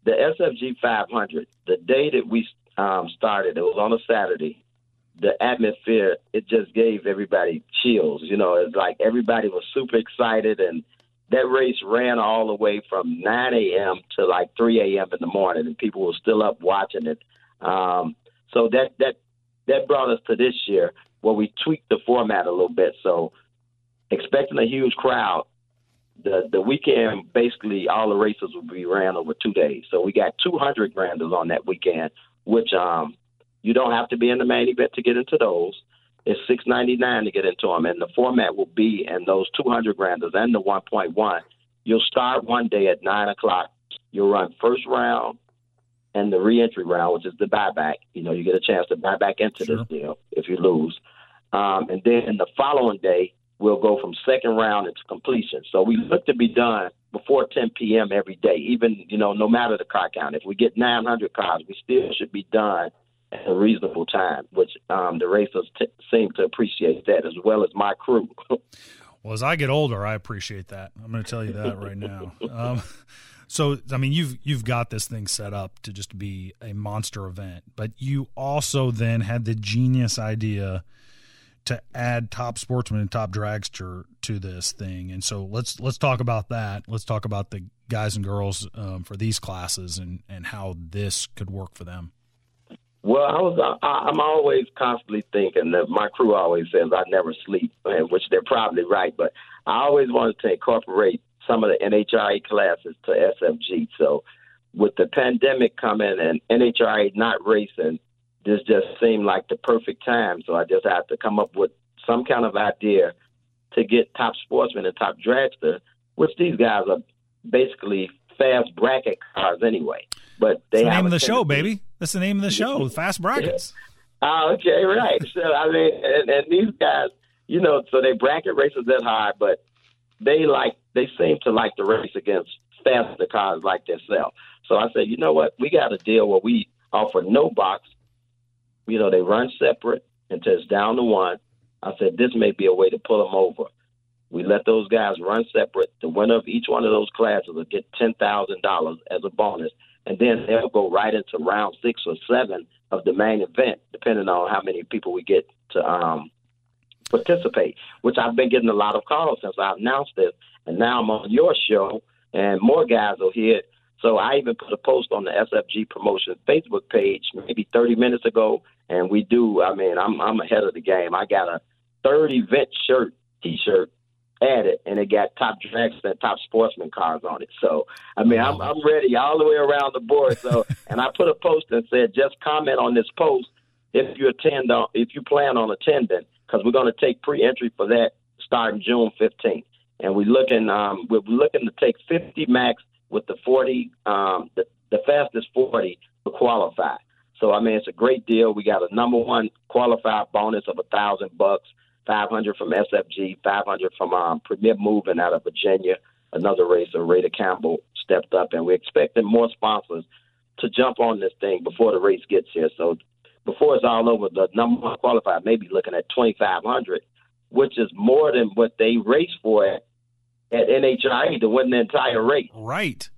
the SFG 500. The day that we um, started, it was on a Saturday. The atmosphere, it just gave everybody chills. You know, it's like everybody was super excited, and that race ran all the way from 9 a.m. to like 3 a.m. in the morning, and people were still up watching it. Um, so that that that brought us to this year where we tweaked the format a little bit. So expecting a huge crowd. The the weekend basically all the races will be ran over two days. So we got 200 granders on that weekend, which um you don't have to be in the main event to get into those. It's six ninety nine to get into them, and the format will be in those 200 granders and the 1.1. You'll start one day at nine o'clock. You'll run first round and the reentry round, which is the buyback. You know, you get a chance to buy back into sure. this deal if you lose. Um, and then the following day, we'll go from second round into completion. So we look to be done before 10 p.m. every day, even, you know, no matter the car count. If we get 900 cars, we still should be done at a reasonable time, which um, the racers t- seem to appreciate that as well as my crew. well, as I get older, I appreciate that. I'm going to tell you that right now. Um, so, I mean, you've you've got this thing set up to just be a monster event, but you also then had the genius idea – to add top sportsman and top dragster to this thing. And so let's let's talk about that. Let's talk about the guys and girls um, for these classes and and how this could work for them. Well, I was I, I'm always constantly thinking that my crew always says I never sleep, which they're probably right. But I always wanted to incorporate some of the NHRA classes to SFG. So with the pandemic coming and NHRA not racing, this just seemed like the perfect time. So I just had to come up with some kind of idea to get top sportsmen and top dragster, which these guys are basically fast bracket cars anyway. But they That's the name of the show, baby. That's the name of the show, fast brackets. oh, okay, right. So I mean, and, and these guys, you know, so they bracket races that high, but they like they seem to like to race against faster cars like themselves. So I said, you know what, we got a deal where we offer no box you know, they run separate until it's down to one. I said, this may be a way to pull them over. We let those guys run separate. The winner of each one of those classes will get $10,000 as a bonus. And then they'll go right into round six or seven of the main event, depending on how many people we get to um, participate, which I've been getting a lot of calls since I announced this. And now I'm on your show, and more guys will hear it. So I even put a post on the SFG promotion Facebook page maybe 30 minutes ago, and we do. I mean, I'm I'm ahead of the game. I got a third event shirt, T-shirt added, and it got top dragster and top sportsman cars on it. So I mean, I'm I'm ready all the way around the board. So and I put a post and said, just comment on this post if you attend on if you plan on attending, because we're going to take pre-entry for that starting June 15th, and we're looking um we're looking to take 50 max with the 40 um the the fastest 40 to qualify. So I mean, it's a great deal. We got a number one qualified bonus of a thousand bucks, five hundred from SFG, five hundred from um, Premier Moving out of Virginia. Another racer, Raider Campbell, stepped up, and we're expecting more sponsors to jump on this thing before the race gets here. So before it's all over, the number one qualified may be looking at twenty five hundred, which is more than what they race for at, at NHRA to win the entire race. Right.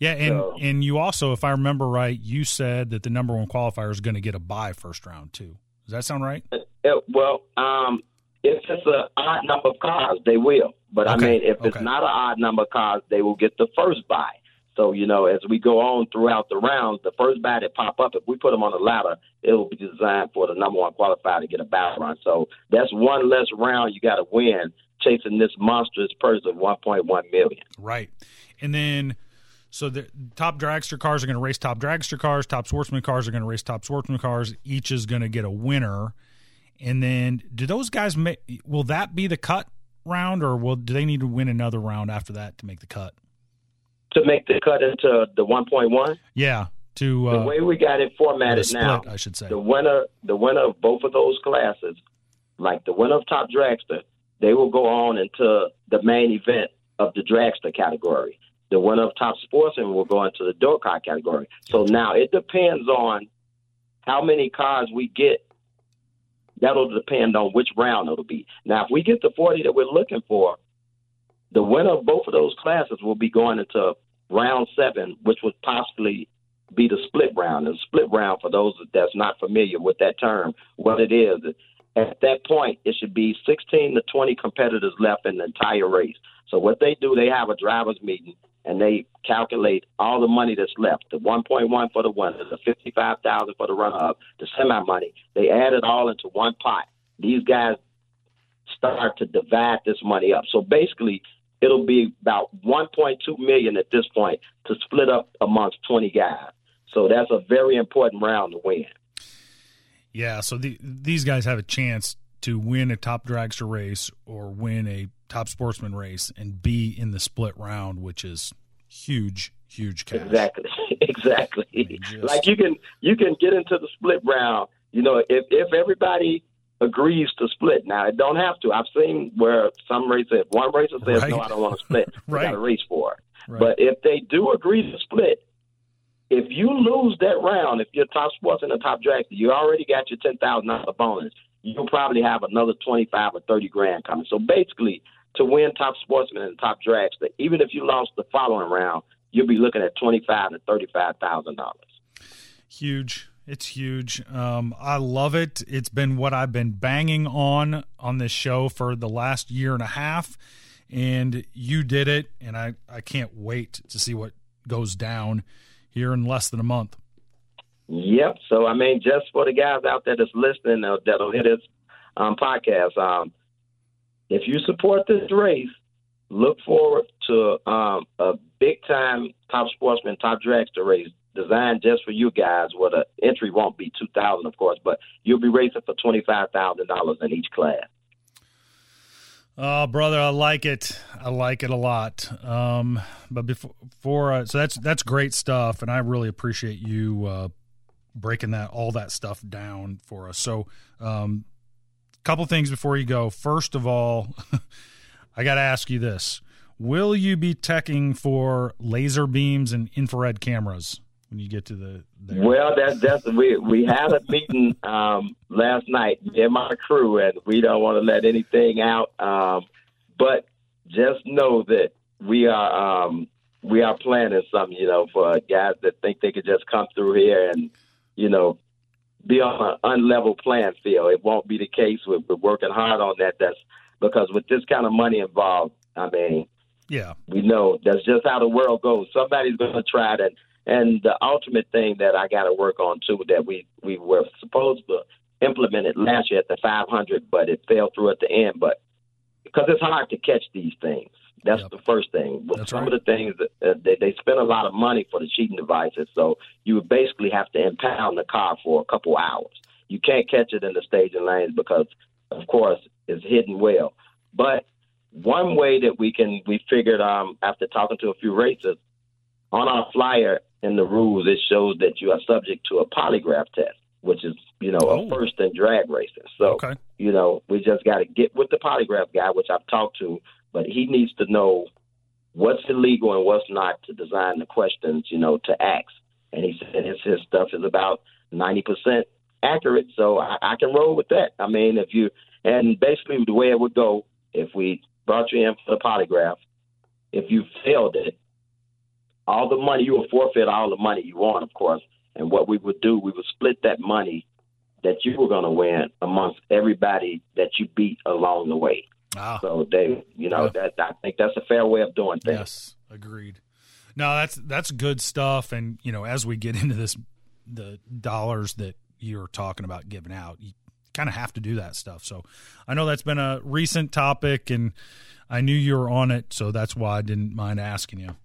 Yeah, and so, and you also, if I remember right, you said that the number one qualifier is going to get a bye first round too. Does that sound right? It, uh, well, um, if it's an odd number of cars, they will. But okay. I mean, if okay. it's not an odd number of cars, they will get the first bye. So you know, as we go on throughout the rounds, the first bye that pop up, if we put them on the ladder, it will be designed for the number one qualifier to get a battle run. So that's one less round you got to win chasing this monstrous purse of 1.1 million. Right, and then so the top dragster cars are going to race top dragster cars. Top sportsman cars are going to race top sportsman cars. Each is going to get a winner. And then, do those guys make? Will that be the cut round, or will do they need to win another round after that to make the cut? To make the cut into the one point one. Yeah. To uh, the way we got it formatted split, now, I should say the winner, the winner of both of those classes, like the winner of top dragster, they will go on into the main event of the dragster category the winner of top sportsman will go into the door car category. So now it depends on how many cars we get. That'll depend on which round it'll be. Now, if we get the 40 that we're looking for, the winner of both of those classes will be going into round seven, which would possibly be the split round. And split round, for those that's not familiar with that term, what it is, at that point, it should be 16 to 20 competitors left in the entire race. So what they do, they have a drivers meeting and they calculate all the money that's left the 1.1 for the winner, the 55,000 for the runner up, the semi money. They add it all into one pot. These guys start to divide this money up. So basically, it'll be about 1.2 million at this point to split up amongst 20 guys. So that's a very important round to win. Yeah, so the, these guys have a chance to win a top dragster race or win a top sportsman race and be in the split round, which is huge, huge cash. Exactly, exactly. I mean, just... Like you can you can get into the split round. You know, if if everybody agrees to split. Now it don't have to. I've seen where some races, one racer says, right. "No, I don't want to split. right. got to race for it." Right. But if they do agree to split, if you lose that round, if you're top sportsman the top dragster, you already got your ten thousand dollar bonus. You'll probably have another twenty five or thirty grand coming. So basically, to win top sportsman and top dragster, even if you lost the following round, you'll be looking at twenty five to thirty five thousand dollars. Huge. It's huge. Um, I love it. It's been what I've been banging on on this show for the last year and a half, and you did it. And I I can't wait to see what goes down here in less than a month. Yep. So I mean, just for the guys out there that's listening uh, that'll hit this um, podcast, um, if you support this race, look forward to um, a big time top sportsman, top dragster race designed just for you guys. Where the entry won't be two thousand, of course, but you'll be racing for twenty five thousand dollars in each class. Oh, brother, I like it. I like it a lot. Um, but before, before uh, so that's that's great stuff, and I really appreciate you uh, breaking that all that stuff down for us. So, um, couple things before you go. First of all, I got to ask you this: Will you be teching for laser beams and infrared cameras? When you get to the there? Well, that's that's we we had a meeting um, last night, me and my crew, and we don't want to let anything out. Um, but just know that we are um, we are planning something, you know, for guys that think they could just come through here and you know be on an unlevel playing field. It won't be the case. We're, we're working hard on that. That's because with this kind of money involved, I mean, yeah, we know that's just how the world goes. Somebody's going to try to and the ultimate thing that I got to work on too, that we we were supposed to implement it last year at the 500, but it fell through at the end. But because it's hard to catch these things, that's yep. the first thing. But that's some right. of the things that uh, they, they spend a lot of money for the cheating devices, so you would basically have to impound the car for a couple hours. You can't catch it in the staging lanes because, of course, it's hidden well. But one way that we can we figured um, after talking to a few racers on our flyer in the rules, it shows that you are subject to a polygraph test, which is, you know, oh. a first in drag racing. So, okay. you know, we just got to get with the polygraph guy, which I've talked to, but he needs to know what's illegal and what's not to design the questions, you know, to ask. And he said his, his stuff is about 90% accurate. So I, I can roll with that. I mean, if you, and basically the way it would go, if we brought you in for the polygraph, if you failed it, all the money you will forfeit all the money you want, of course. And what we would do, we would split that money that you were going to win amongst everybody that you beat along the way. Ah. So they, you know, yeah. that I think that's a fair way of doing things. Yes, agreed. No, that's that's good stuff. And you know, as we get into this, the dollars that you're talking about giving out, you kind of have to do that stuff. So I know that's been a recent topic, and I knew you were on it, so that's why I didn't mind asking you.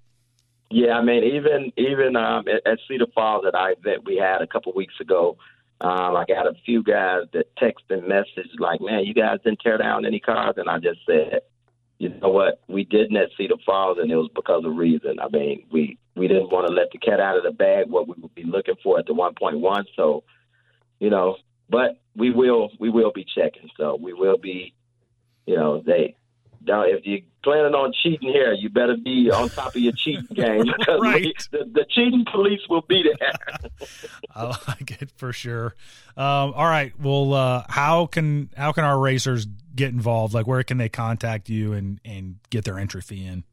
Yeah, I mean, even even um, at, Cedar Falls that I that we had a couple weeks ago, um, I got a few guys that text and message like, "Man, you guys didn't tear down any cars," and I just said, "You know what? We didn't at Cedar Falls, and it was because of reason. I mean, we we didn't want to let the cat out of the bag. What we would be looking for at the 1.1. So, you know, but we will we will be checking. So we will be, you know, they. If you're planning on cheating here, you better be on top of your cheating game because Right. the, the cheating police will be there. I like it for sure. Um, all right. Well, uh, how can how can our racers get involved? Like, where can they contact you and and get their entry fee in?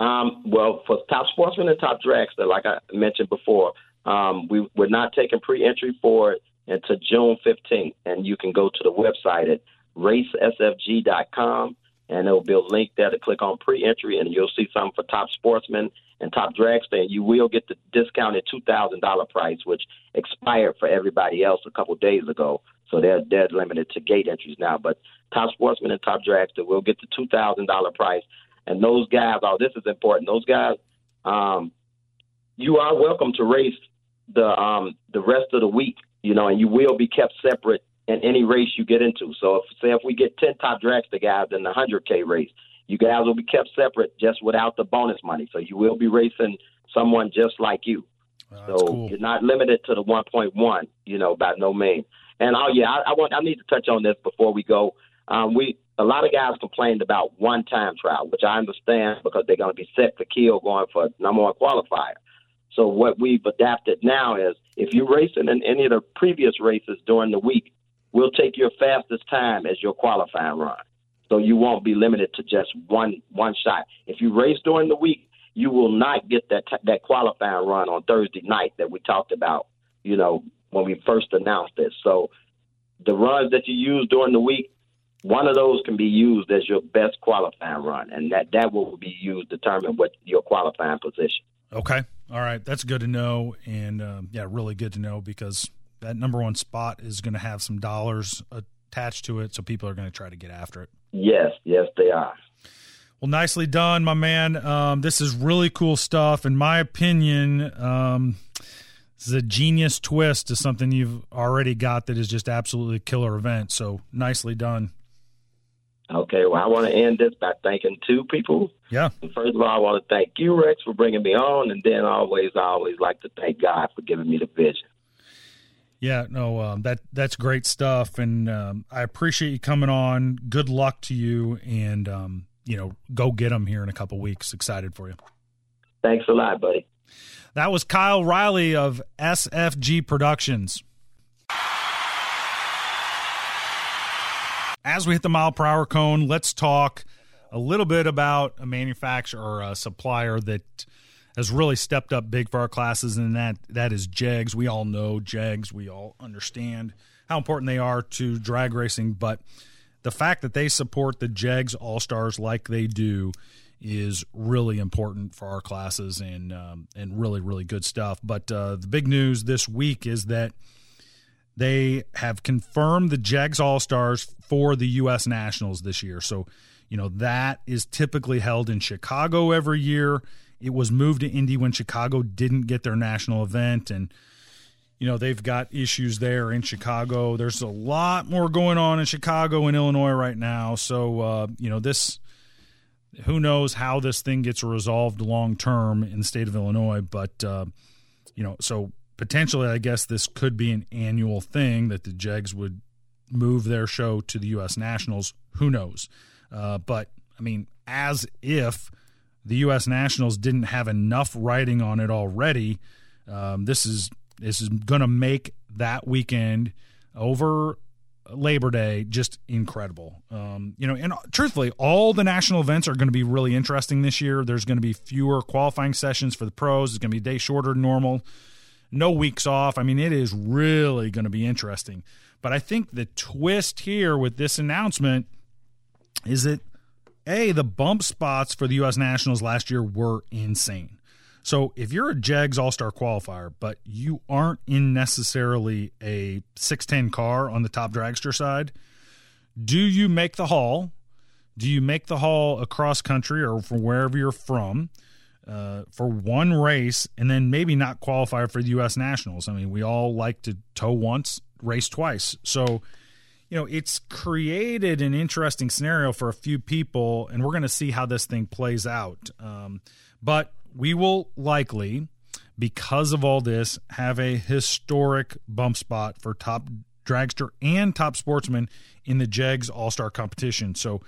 Um, well, for top sportsmen and top dragster, like I mentioned before, um, we, we're not taking pre-entry for it until June 15th. And you can go to the website at racesfg.com, and there will be a link there to click on pre-entry, and you'll see something for top sportsmen and top dragster. And you will get the discounted $2,000 price, which expired for everybody else a couple days ago. So they're, they're limited to gate entries now. But top sportsmen and top dragster will get the $2,000 price. And those guys, oh, this is important. Those guys, um, you are welcome to race the um, the rest of the week, you know, and you will be kept separate in any race you get into. So, if say if we get ten top dragster guys in the hundred k race, you guys will be kept separate just without the bonus money. So you will be racing someone just like you. That's So cool. you're not limited to the 1.1, you know, by no means. And oh yeah, I, I want I need to touch on this before we go. Um, we a lot of guys complained about one time trial, which I understand because they're going to be set for kill going for number one qualifier. So what we've adapted now is if you're racing in any of the previous races during the week, we'll take your fastest time as your qualifying run. So you won't be limited to just one one shot. If you race during the week, you will not get that t- that qualifying run on Thursday night that we talked about. You know when we first announced this. So the runs that you use during the week, one of those can be used as your best qualifying run, and that that will be used to determine what your qualifying position. Okay. All right. That's good to know. And um, yeah, really good to know because that number one spot is going to have some dollars attached to it. So people are going to try to get after it. Yes, yes, they are. Well, nicely done, my man. Um, this is really cool stuff. In my opinion, um, this is a genius twist to something you've already got that is just absolutely a killer event. So nicely done. Okay, well, I want to end this by thanking two people. Yeah. First of all, I want to thank you, Rex, for bringing me on, and then always, I always like to thank God for giving me the vision. Yeah, no, um, that that's great stuff, and um, I appreciate you coming on. Good luck to you, and um, you know, go get them here in a couple weeks. Excited for you. Thanks a lot, buddy. That was Kyle Riley of SFG Productions. As we hit the mile per hour cone, let's talk a little bit about a manufacturer or a supplier that has really stepped up big for our classes, and that that is Jegs. We all know Jegs. We all understand how important they are to drag racing, but the fact that they support the Jegs All Stars like they do is really important for our classes and um, and really really good stuff. But uh, the big news this week is that they have confirmed the Jegs All Stars for the U.S. Nationals this year. So you know that is typically held in Chicago every year. It was moved to Indy when Chicago didn't get their national event and you know they've got issues there in Chicago. There's a lot more going on in Chicago and Illinois right now. So uh, you know this who knows how this thing gets resolved long term in the state of Illinois, but uh, you know, so potentially, I guess this could be an annual thing that the Jegs would move their show to the U.S. Nationals. Who knows? Uh, but I mean, as if the U.S. Nationals didn't have enough writing on it already, um, this is this is going to make that weekend over Labor Day just incredible. Um, you know, and truthfully, all the national events are going to be really interesting this year. There's going to be fewer qualifying sessions for the pros. It's going to be a day shorter than normal. No weeks off. I mean, it is really going to be interesting. But I think the twist here with this announcement is that a the bump spots for the U.S. Nationals last year were insane. So if you're a Jegs All Star qualifier, but you aren't in necessarily a 610 car on the top dragster side, do you make the haul? Do you make the haul across country or from wherever you're from uh, for one race and then maybe not qualify for the U.S. Nationals? I mean, we all like to tow once, race twice. So, you know, it's created an interesting scenario for a few people, and we're going to see how this thing plays out. Um, but we will likely, because of all this, have a historic bump spot for top dragster and top sportsman in the Jegs All Star competition. So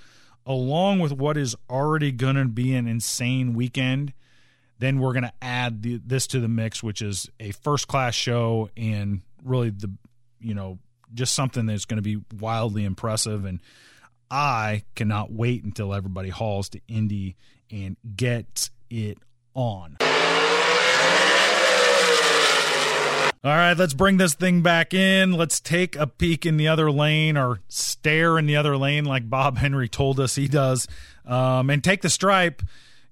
along with what is already going to be an insane weekend, then we're going to add the, this to the mix, which is a first class show and really the, you know, just something that's going to be wildly impressive. And I cannot wait until everybody hauls to Indy and gets it on. All right, let's bring this thing back in. Let's take a peek in the other lane or stare in the other lane like Bob Henry told us he does um, and take the stripe.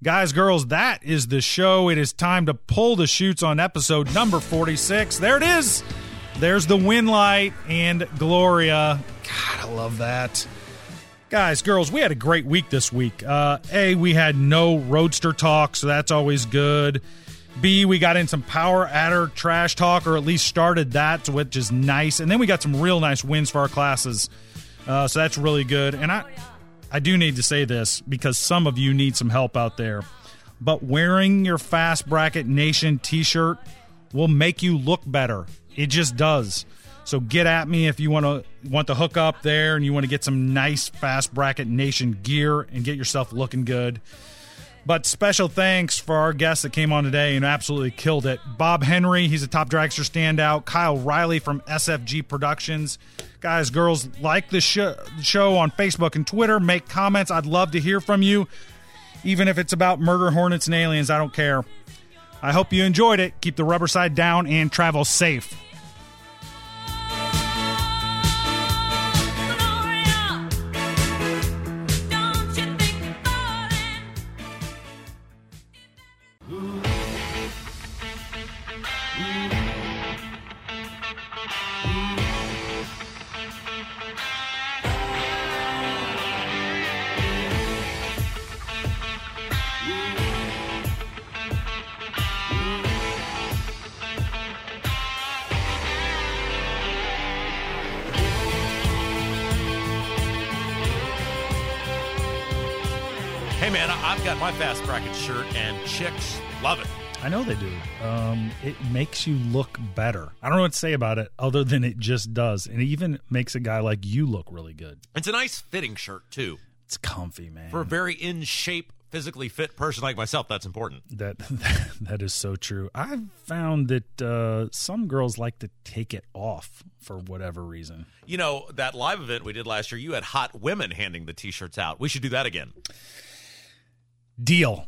Guys, girls, that is the show. It is time to pull the shoots on episode number 46. There it is. There's the win light and Gloria. God, I love that. Guys, girls, we had a great week this week. Uh, a, we had no roadster talk, so that's always good. B, we got in some power adder trash talk, or at least started that, which is nice. And then we got some real nice wins for our classes, uh, so that's really good. And I, I do need to say this because some of you need some help out there. But wearing your Fast Bracket Nation T-shirt will make you look better. It just does. So get at me if you want to want to hook up there and you want to get some nice Fast Bracket Nation gear and get yourself looking good. But special thanks for our guests that came on today and absolutely killed it. Bob Henry, he's a top dragster standout. Kyle Riley from SFG Productions. Guys, girls, like the show on Facebook and Twitter. Make comments. I'd love to hear from you. Even if it's about murder hornets and aliens, I don't care. I hope you enjoyed it. Keep the rubber side down and travel safe. My fast bracket shirt, and chicks love it. I know they do. Um, it makes you look better. I don't know what to say about it other than it just does. And it even makes a guy like you look really good. It's a nice fitting shirt too. It's comfy, man. For a very in shape, physically fit person like myself, that's important. that that is so true. I've found that uh, some girls like to take it off for whatever reason. You know that live event we did last year. You had hot women handing the t-shirts out. We should do that again. Deal.